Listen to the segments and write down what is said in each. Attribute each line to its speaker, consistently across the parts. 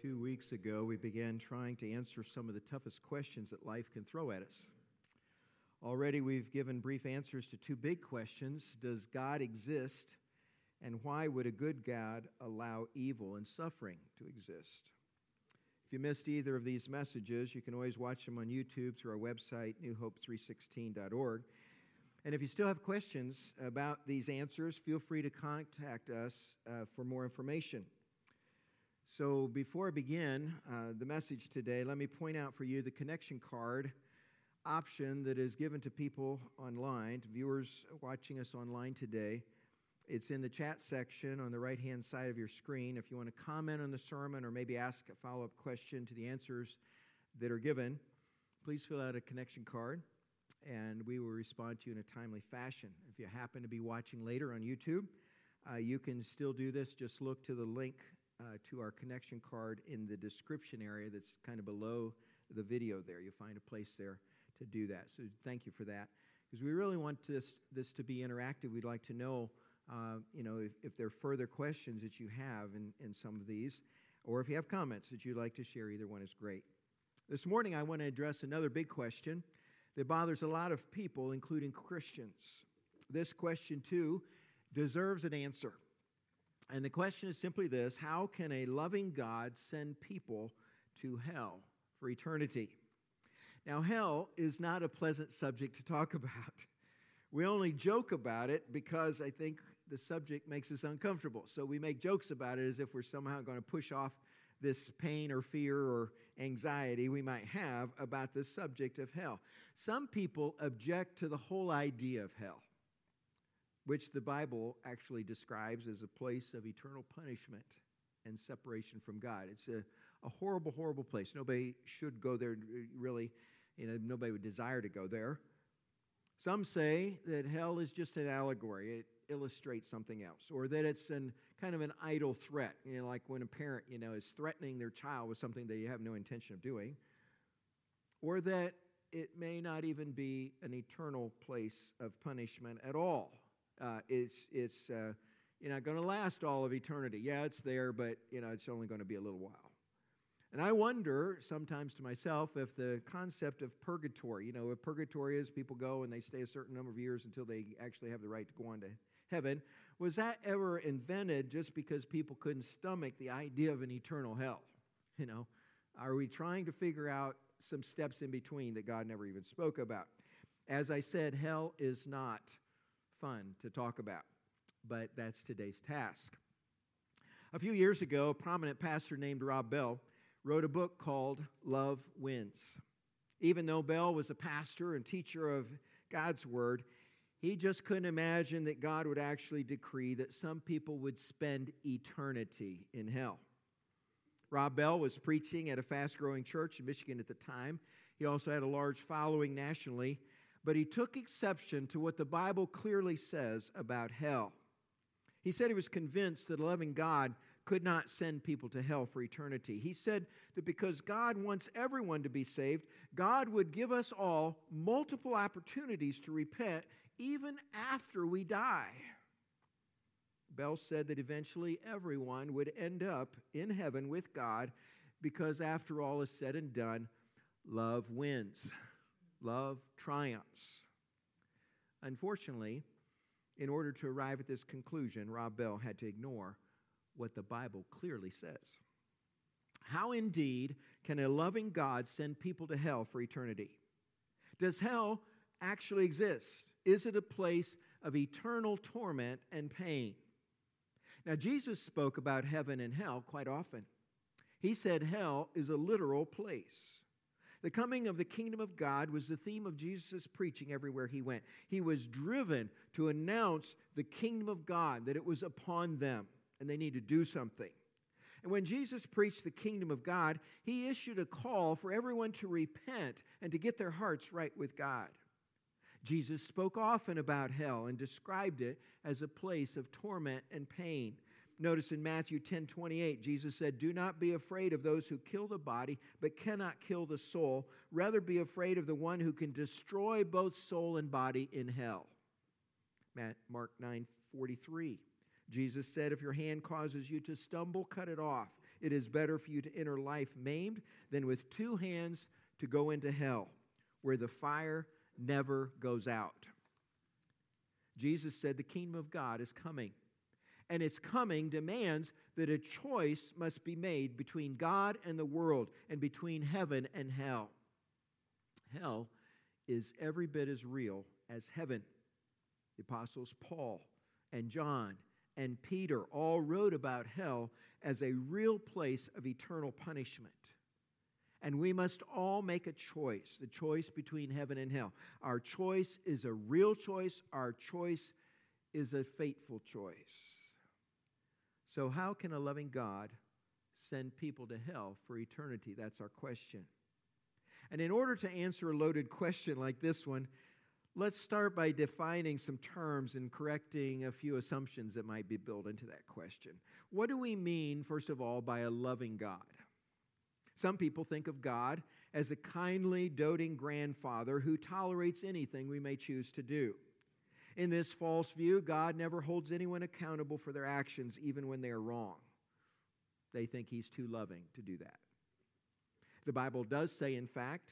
Speaker 1: Two weeks ago, we began trying to answer some of the toughest questions that life can throw at us. Already, we've given brief answers to two big questions Does God exist? And why would a good God allow evil and suffering to exist? If you missed either of these messages, you can always watch them on YouTube through our website, newhope316.org. And if you still have questions about these answers, feel free to contact us uh, for more information. So, before I begin uh, the message today, let me point out for you the connection card option that is given to people online, to viewers watching us online today. It's in the chat section on the right hand side of your screen. If you want to comment on the sermon or maybe ask a follow up question to the answers that are given, please fill out a connection card and we will respond to you in a timely fashion. If you happen to be watching later on YouTube, uh, you can still do this. Just look to the link to our connection card in the description area that's kind of below the video there. You'll find a place there to do that. So thank you for that. Because we really want this, this to be interactive. We'd like to know, uh, you know, if, if there are further questions that you have in, in some of these, or if you have comments that you'd like to share, either one is great. This morning, I want to address another big question that bothers a lot of people, including Christians. This question, too, deserves an answer. And the question is simply this How can a loving God send people to hell for eternity? Now, hell is not a pleasant subject to talk about. We only joke about it because I think the subject makes us uncomfortable. So we make jokes about it as if we're somehow going to push off this pain or fear or anxiety we might have about the subject of hell. Some people object to the whole idea of hell which the Bible actually describes as a place of eternal punishment and separation from God. It's a, a horrible, horrible place. Nobody should go there, really. You know, nobody would desire to go there. Some say that hell is just an allegory. It illustrates something else, or that it's an kind of an idle threat. You know, like when a parent, you know, is threatening their child with something they have no intention of doing, or that it may not even be an eternal place of punishment at all uh, it's, it's uh, you know, going to last all of eternity. Yeah, it's there, but, you know, it's only going to be a little while. And I wonder sometimes to myself if the concept of purgatory, you know, if purgatory is people go and they stay a certain number of years until they actually have the right to go on to heaven, was that ever invented just because people couldn't stomach the idea of an eternal hell? You know, are we trying to figure out some steps in between that God never even spoke about? As I said, hell is not fun to talk about, but that's today's task. A few years ago, a prominent pastor named Rob Bell wrote a book called Love Wins. Even though Bell was a pastor and teacher of God's Word, he just couldn't imagine that God would actually decree that some people would spend eternity in hell. Rob Bell was preaching at a fast growing church in Michigan at the time. He also had a large following nationally but he took exception to what the Bible clearly says about hell. He said he was convinced that a loving God could not send people to hell for eternity. He said that because God wants everyone to be saved, God would give us all multiple opportunities to repent even after we die. Bell said that eventually everyone would end up in heaven with God because, after all is said and done, love wins. Love triumphs. Unfortunately, in order to arrive at this conclusion, Rob Bell had to ignore what the Bible clearly says. How indeed can a loving God send people to hell for eternity? Does hell actually exist? Is it a place of eternal torment and pain? Now, Jesus spoke about heaven and hell quite often. He said hell is a literal place. The coming of the kingdom of God was the theme of Jesus' preaching everywhere he went. He was driven to announce the kingdom of God, that it was upon them, and they need to do something. And when Jesus preached the kingdom of God, he issued a call for everyone to repent and to get their hearts right with God. Jesus spoke often about hell and described it as a place of torment and pain. Notice in Matthew 10 28, Jesus said, Do not be afraid of those who kill the body, but cannot kill the soul. Rather, be afraid of the one who can destroy both soul and body in hell. Mark 9 43. Jesus said, If your hand causes you to stumble, cut it off. it is better for you to enter life maimed than with two hands to go into hell, where the fire never goes out. Jesus said the kingdom of God is coming. And its coming demands that a choice must be made between God and the world and between heaven and hell. Hell is every bit as real as heaven. The apostles Paul and John and Peter all wrote about hell as a real place of eternal punishment. And we must all make a choice the choice between heaven and hell. Our choice is a real choice, our choice is a fateful choice. So, how can a loving God send people to hell for eternity? That's our question. And in order to answer a loaded question like this one, let's start by defining some terms and correcting a few assumptions that might be built into that question. What do we mean, first of all, by a loving God? Some people think of God as a kindly, doting grandfather who tolerates anything we may choose to do. In this false view, God never holds anyone accountable for their actions, even when they are wrong. They think He's too loving to do that. The Bible does say, in fact,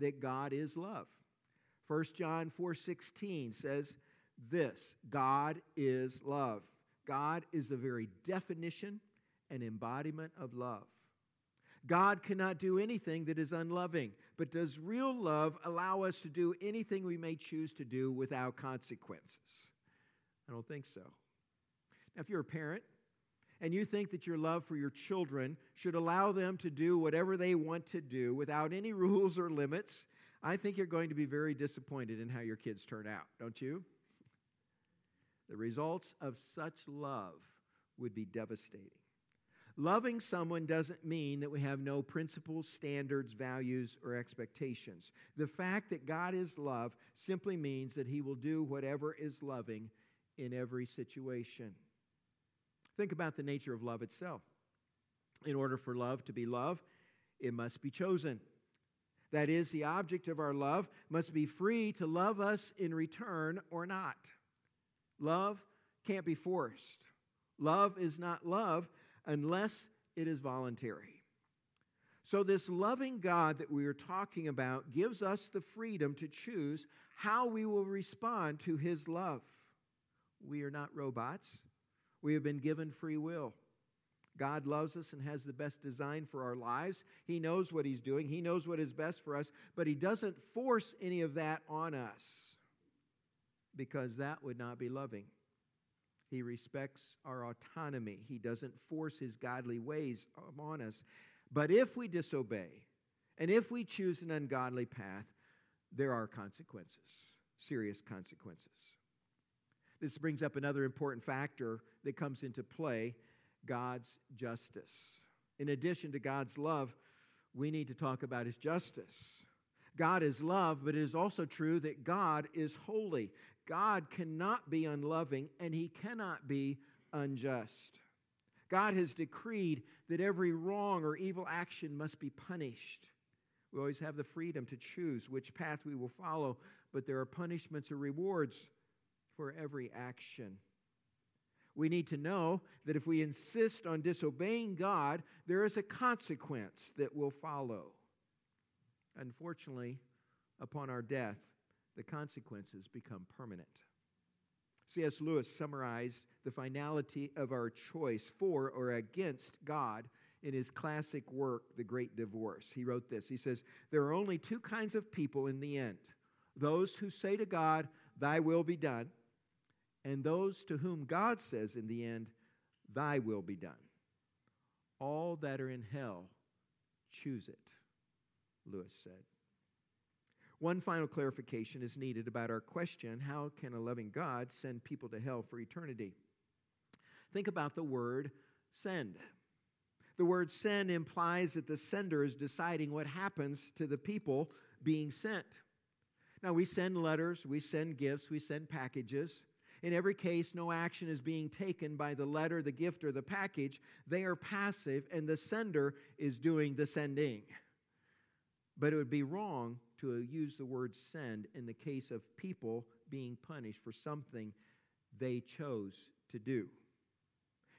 Speaker 1: that God is love. 1 John 4:16 says this, God is love. God is the very definition and embodiment of love. God cannot do anything that is unloving, but does real love allow us to do anything we may choose to do without consequences? I don't think so. Now, if you're a parent and you think that your love for your children should allow them to do whatever they want to do without any rules or limits, I think you're going to be very disappointed in how your kids turn out, don't you? The results of such love would be devastating. Loving someone doesn't mean that we have no principles, standards, values, or expectations. The fact that God is love simply means that He will do whatever is loving in every situation. Think about the nature of love itself. In order for love to be love, it must be chosen. That is, the object of our love must be free to love us in return or not. Love can't be forced. Love is not love unless it is voluntary. So, this loving God that we are talking about gives us the freedom to choose how we will respond to his love. We are not robots, we have been given free will. God loves us and has the best design for our lives. He knows what He's doing, He knows what is best for us, but He doesn't force any of that on us because that would not be loving. He respects our autonomy. He doesn't force his godly ways on us. But if we disobey, and if we choose an ungodly path, there are consequences, serious consequences. This brings up another important factor that comes into play God's justice. In addition to God's love, we need to talk about his justice. God is love, but it is also true that God is holy. God cannot be unloving and he cannot be unjust. God has decreed that every wrong or evil action must be punished. We always have the freedom to choose which path we will follow, but there are punishments or rewards for every action. We need to know that if we insist on disobeying God, there is a consequence that will follow. Unfortunately, upon our death, the consequences become permanent. C.S. Lewis summarized the finality of our choice for or against God in his classic work, The Great Divorce. He wrote this He says, There are only two kinds of people in the end those who say to God, Thy will be done, and those to whom God says in the end, Thy will be done. All that are in hell choose it, Lewis said. One final clarification is needed about our question how can a loving God send people to hell for eternity? Think about the word send. The word send implies that the sender is deciding what happens to the people being sent. Now, we send letters, we send gifts, we send packages. In every case, no action is being taken by the letter, the gift, or the package. They are passive, and the sender is doing the sending. But it would be wrong to use the word send in the case of people being punished for something they chose to do.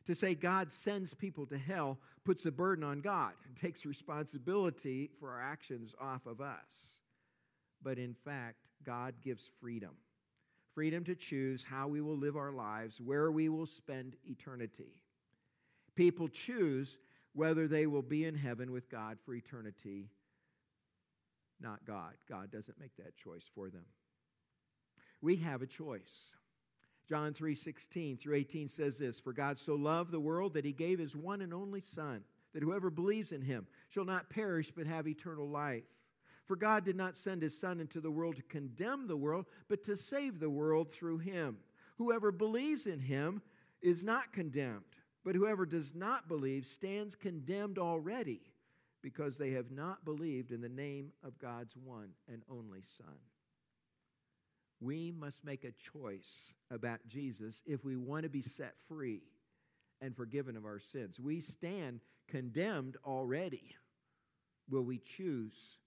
Speaker 1: To say God sends people to hell puts the burden on God and takes responsibility for our actions off of us. But in fact, God gives freedom freedom to choose how we will live our lives, where we will spend eternity. People choose whether they will be in heaven with God for eternity, not God. God doesn't make that choice for them. We have a choice. John 3 16 through 18 says this For God so loved the world that he gave his one and only Son, that whoever believes in him shall not perish but have eternal life. For God did not send his Son into the world to condemn the world, but to save the world through him. Whoever believes in him is not condemned, but whoever does not believe stands condemned already, because they have not believed in the name of God's one and only Son. We must make a choice about Jesus if we want to be set free and forgiven of our sins. We stand condemned already. Will we choose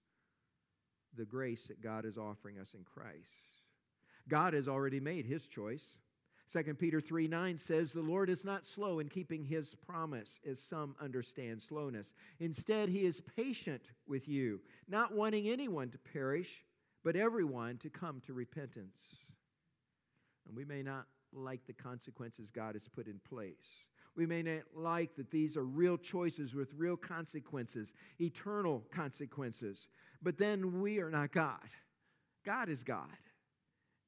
Speaker 1: the grace that God is offering us in Christ? God has already made his choice. 2 Peter 3 9 says, The Lord is not slow in keeping his promise, as some understand slowness. Instead, he is patient with you, not wanting anyone to perish but everyone to come to repentance. And we may not like the consequences God has put in place. We may not like that these are real choices with real consequences, eternal consequences. But then we are not God. God is God,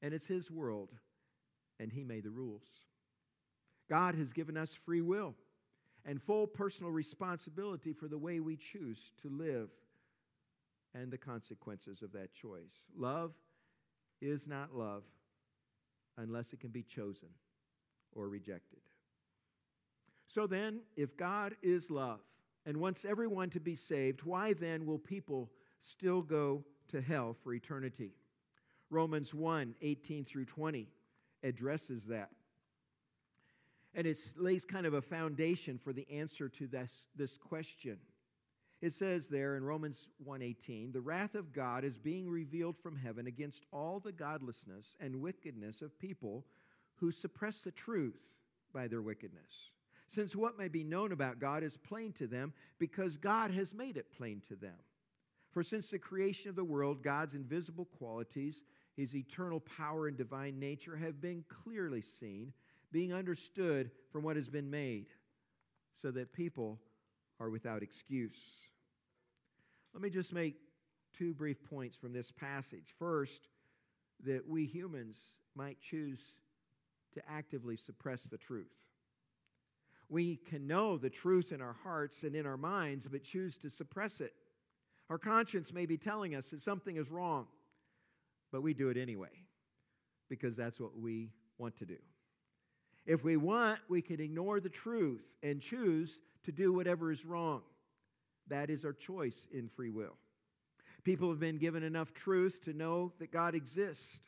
Speaker 1: and it's His world, and He made the rules. God has given us free will and full personal responsibility for the way we choose to live and the consequences of that choice. Love is not love unless it can be chosen or rejected. So then, if God is love and wants everyone to be saved, why then will people still go to hell for eternity? Romans 1 18 through 20 addresses that. And it lays kind of a foundation for the answer to this, this question. It says there in Romans 1:18, "The wrath of God is being revealed from heaven against all the godlessness and wickedness of people who suppress the truth by their wickedness. Since what may be known about God is plain to them because God has made it plain to them. For since the creation of the world, God's invisible qualities, his eternal power and divine nature have been clearly seen, being understood from what has been made, so that people are without excuse." Let me just make two brief points from this passage. First, that we humans might choose to actively suppress the truth. We can know the truth in our hearts and in our minds, but choose to suppress it. Our conscience may be telling us that something is wrong, but we do it anyway because that's what we want to do. If we want, we can ignore the truth and choose to do whatever is wrong. That is our choice in free will. People have been given enough truth to know that God exists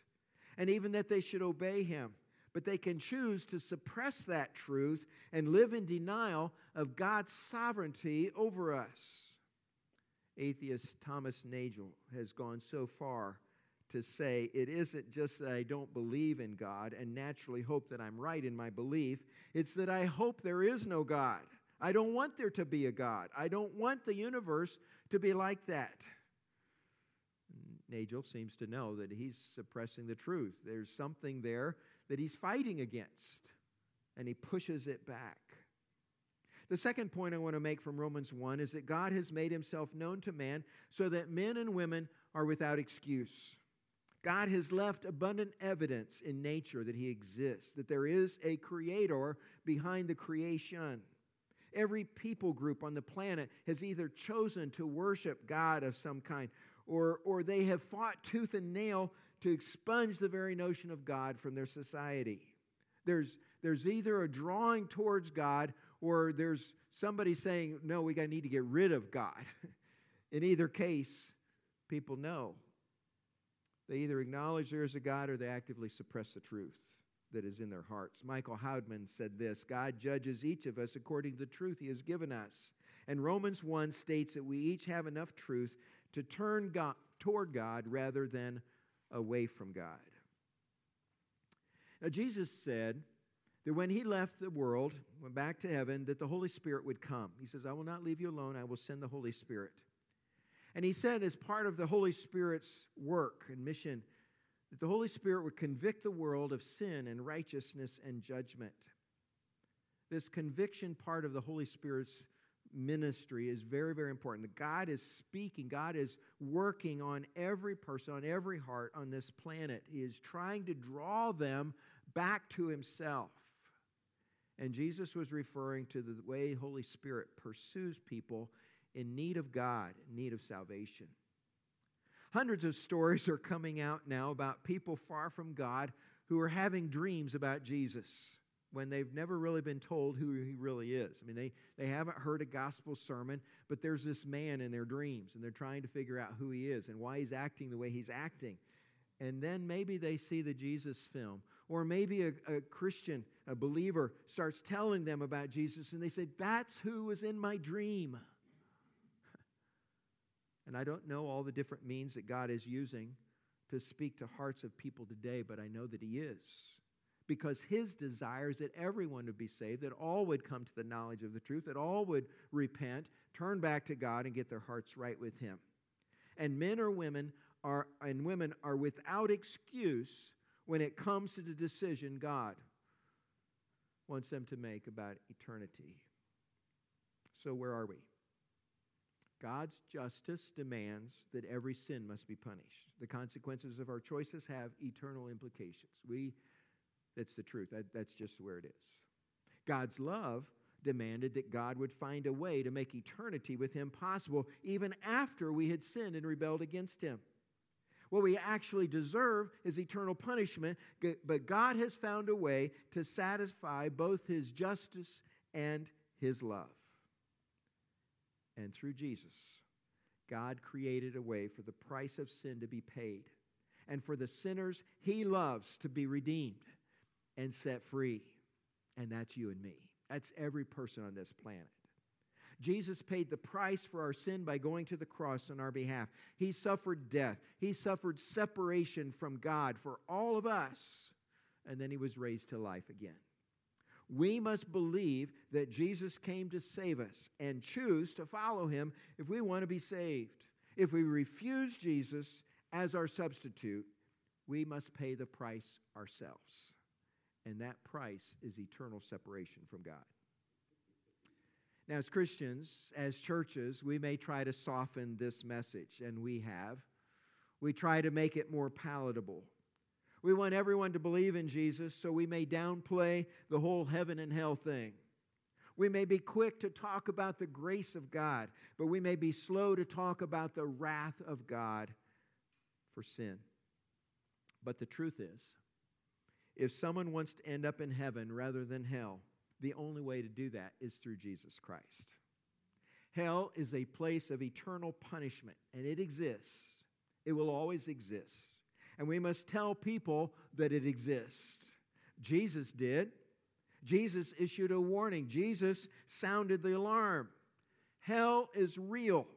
Speaker 1: and even that they should obey Him. But they can choose to suppress that truth and live in denial of God's sovereignty over us. Atheist Thomas Nagel has gone so far to say it isn't just that I don't believe in God and naturally hope that I'm right in my belief, it's that I hope there is no God. I don't want there to be a God. I don't want the universe to be like that. Nagel seems to know that he's suppressing the truth. There's something there that he's fighting against, and he pushes it back. The second point I want to make from Romans 1 is that God has made himself known to man so that men and women are without excuse. God has left abundant evidence in nature that he exists, that there is a creator behind the creation. Every people group on the planet has either chosen to worship God of some kind or, or they have fought tooth and nail to expunge the very notion of God from their society. There's, there's either a drawing towards God or there's somebody saying, no, we need to get rid of God. In either case, people know. They either acknowledge there is a God or they actively suppress the truth that is in their hearts. Michael Houdmann said this God judges each of us according to the truth he has given us. And Romans 1 states that we each have enough truth to turn God, toward God rather than away from God. Now, Jesus said that when he left the world, went back to heaven, that the Holy Spirit would come. He says, I will not leave you alone, I will send the Holy Spirit. And he said, as part of the Holy Spirit's work and mission, that the Holy Spirit would convict the world of sin and righteousness and judgment. This conviction part of the Holy Spirit's ministry is very, very important. God is speaking, God is working on every person, on every heart on this planet. He is trying to draw them back to Himself. And Jesus was referring to the way Holy Spirit pursues people in need of God, in need of salvation. Hundreds of stories are coming out now about people far from God who are having dreams about Jesus when they've never really been told who he really is. I mean, they, they haven't heard a gospel sermon, but there's this man in their dreams, and they're trying to figure out who he is and why he's acting the way he's acting. And then maybe they see the Jesus film, or maybe a, a Christian, a believer, starts telling them about Jesus, and they say, That's who was in my dream. And I don't know all the different means that God is using to speak to hearts of people today, but I know that He is. Because His desire is that everyone would be saved, that all would come to the knowledge of the truth, that all would repent, turn back to God, and get their hearts right with Him. And men or women are, and women are without excuse when it comes to the decision God wants them to make about eternity. So, where are we? God's justice demands that every sin must be punished. The consequences of our choices have eternal implications. We, that's the truth. That, that's just where it is. God's love demanded that God would find a way to make eternity with Him possible, even after we had sinned and rebelled against Him. What we actually deserve is eternal punishment, but God has found a way to satisfy both His justice and His love. And through Jesus, God created a way for the price of sin to be paid and for the sinners he loves to be redeemed and set free. And that's you and me. That's every person on this planet. Jesus paid the price for our sin by going to the cross on our behalf. He suffered death, He suffered separation from God for all of us, and then He was raised to life again. We must believe that Jesus came to save us and choose to follow him if we want to be saved. If we refuse Jesus as our substitute, we must pay the price ourselves. And that price is eternal separation from God. Now, as Christians, as churches, we may try to soften this message, and we have. We try to make it more palatable. We want everyone to believe in Jesus, so we may downplay the whole heaven and hell thing. We may be quick to talk about the grace of God, but we may be slow to talk about the wrath of God for sin. But the truth is, if someone wants to end up in heaven rather than hell, the only way to do that is through Jesus Christ. Hell is a place of eternal punishment, and it exists. It will always exist and we must tell people that it exists. Jesus did. Jesus issued a warning. Jesus sounded the alarm. Hell is real.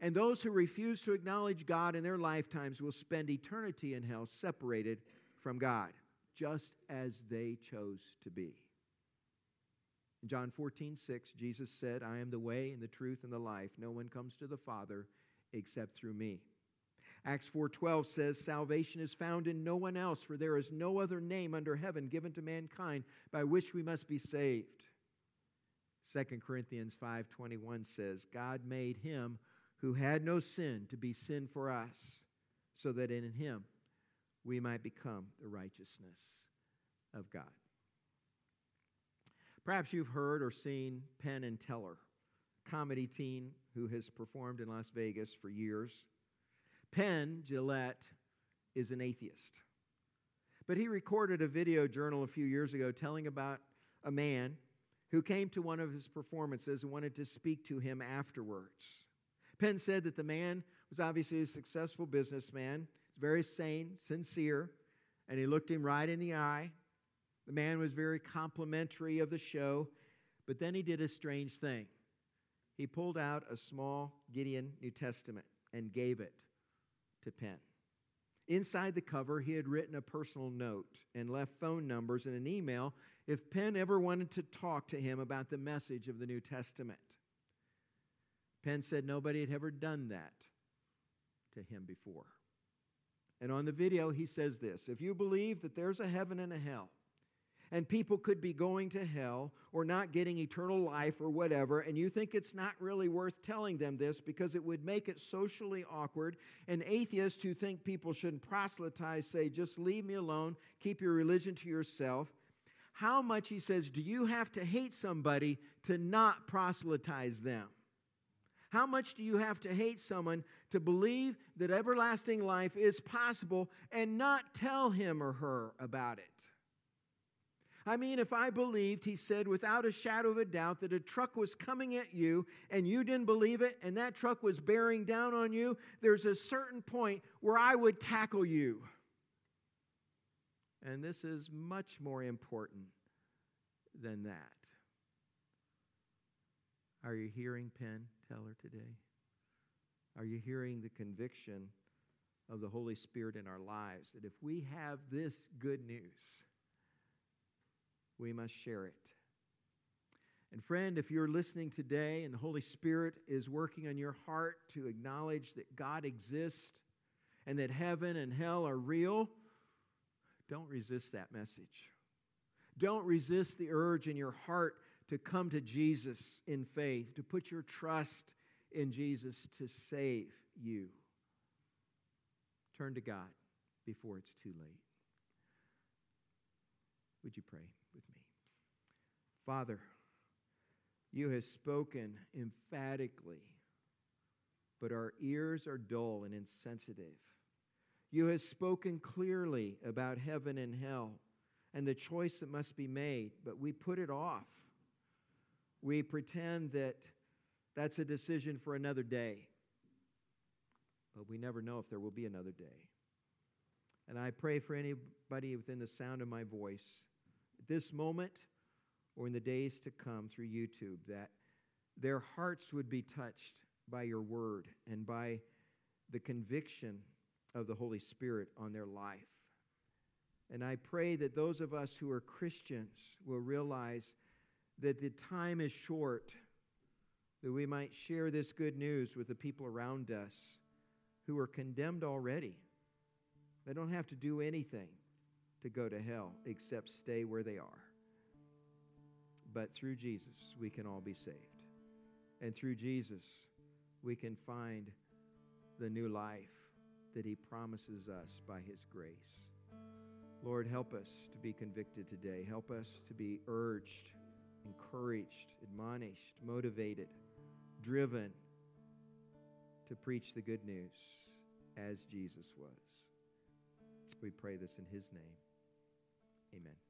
Speaker 1: And those who refuse to acknowledge God in their lifetimes will spend eternity in hell separated from God, just as they chose to be. In John 14, 6, Jesus said, I am the way and the truth and the life. No one comes to the Father except through me. Acts 4:12 says salvation is found in no one else for there is no other name under heaven given to mankind by which we must be saved. 2 Corinthians 5:21 says God made him who had no sin to be sin for us so that in him we might become the righteousness of God. Perhaps you've heard or seen Penn and Teller, comedy teen who has performed in Las Vegas for years. Penn Jillette is an atheist. But he recorded a video journal a few years ago telling about a man who came to one of his performances and wanted to speak to him afterwards. Penn said that the man was obviously a successful businessman, very sane, sincere, and he looked him right in the eye. The man was very complimentary of the show, but then he did a strange thing. He pulled out a small Gideon New Testament and gave it to Penn. Inside the cover, he had written a personal note and left phone numbers and an email if Penn ever wanted to talk to him about the message of the New Testament. Penn said nobody had ever done that to him before. And on the video, he says this If you believe that there's a heaven and a hell, and people could be going to hell or not getting eternal life or whatever, and you think it's not really worth telling them this because it would make it socially awkward, and atheists who think people shouldn't proselytize say, just leave me alone, keep your religion to yourself. How much, he says, do you have to hate somebody to not proselytize them? How much do you have to hate someone to believe that everlasting life is possible and not tell him or her about it? I mean, if I believed, he said, without a shadow of a doubt, that a truck was coming at you and you didn't believe it and that truck was bearing down on you, there's a certain point where I would tackle you. And this is much more important than that. Are you hearing Penn Teller today? Are you hearing the conviction of the Holy Spirit in our lives that if we have this good news, we must share it. And friend, if you're listening today and the Holy Spirit is working on your heart to acknowledge that God exists and that heaven and hell are real, don't resist that message. Don't resist the urge in your heart to come to Jesus in faith, to put your trust in Jesus to save you. Turn to God before it's too late. Would you pray? Father, you have spoken emphatically, but our ears are dull and insensitive. You have spoken clearly about heaven and hell and the choice that must be made, but we put it off. We pretend that that's a decision for another day, but we never know if there will be another day. And I pray for anybody within the sound of my voice at this moment or in the days to come through YouTube that their hearts would be touched by your word and by the conviction of the Holy Spirit on their life. And I pray that those of us who are Christians will realize that the time is short, that we might share this good news with the people around us who are condemned already. They don't have to do anything to go to hell except stay where they are. But through Jesus, we can all be saved. And through Jesus, we can find the new life that He promises us by His grace. Lord, help us to be convicted today. Help us to be urged, encouraged, admonished, motivated, driven to preach the good news as Jesus was. We pray this in His name. Amen.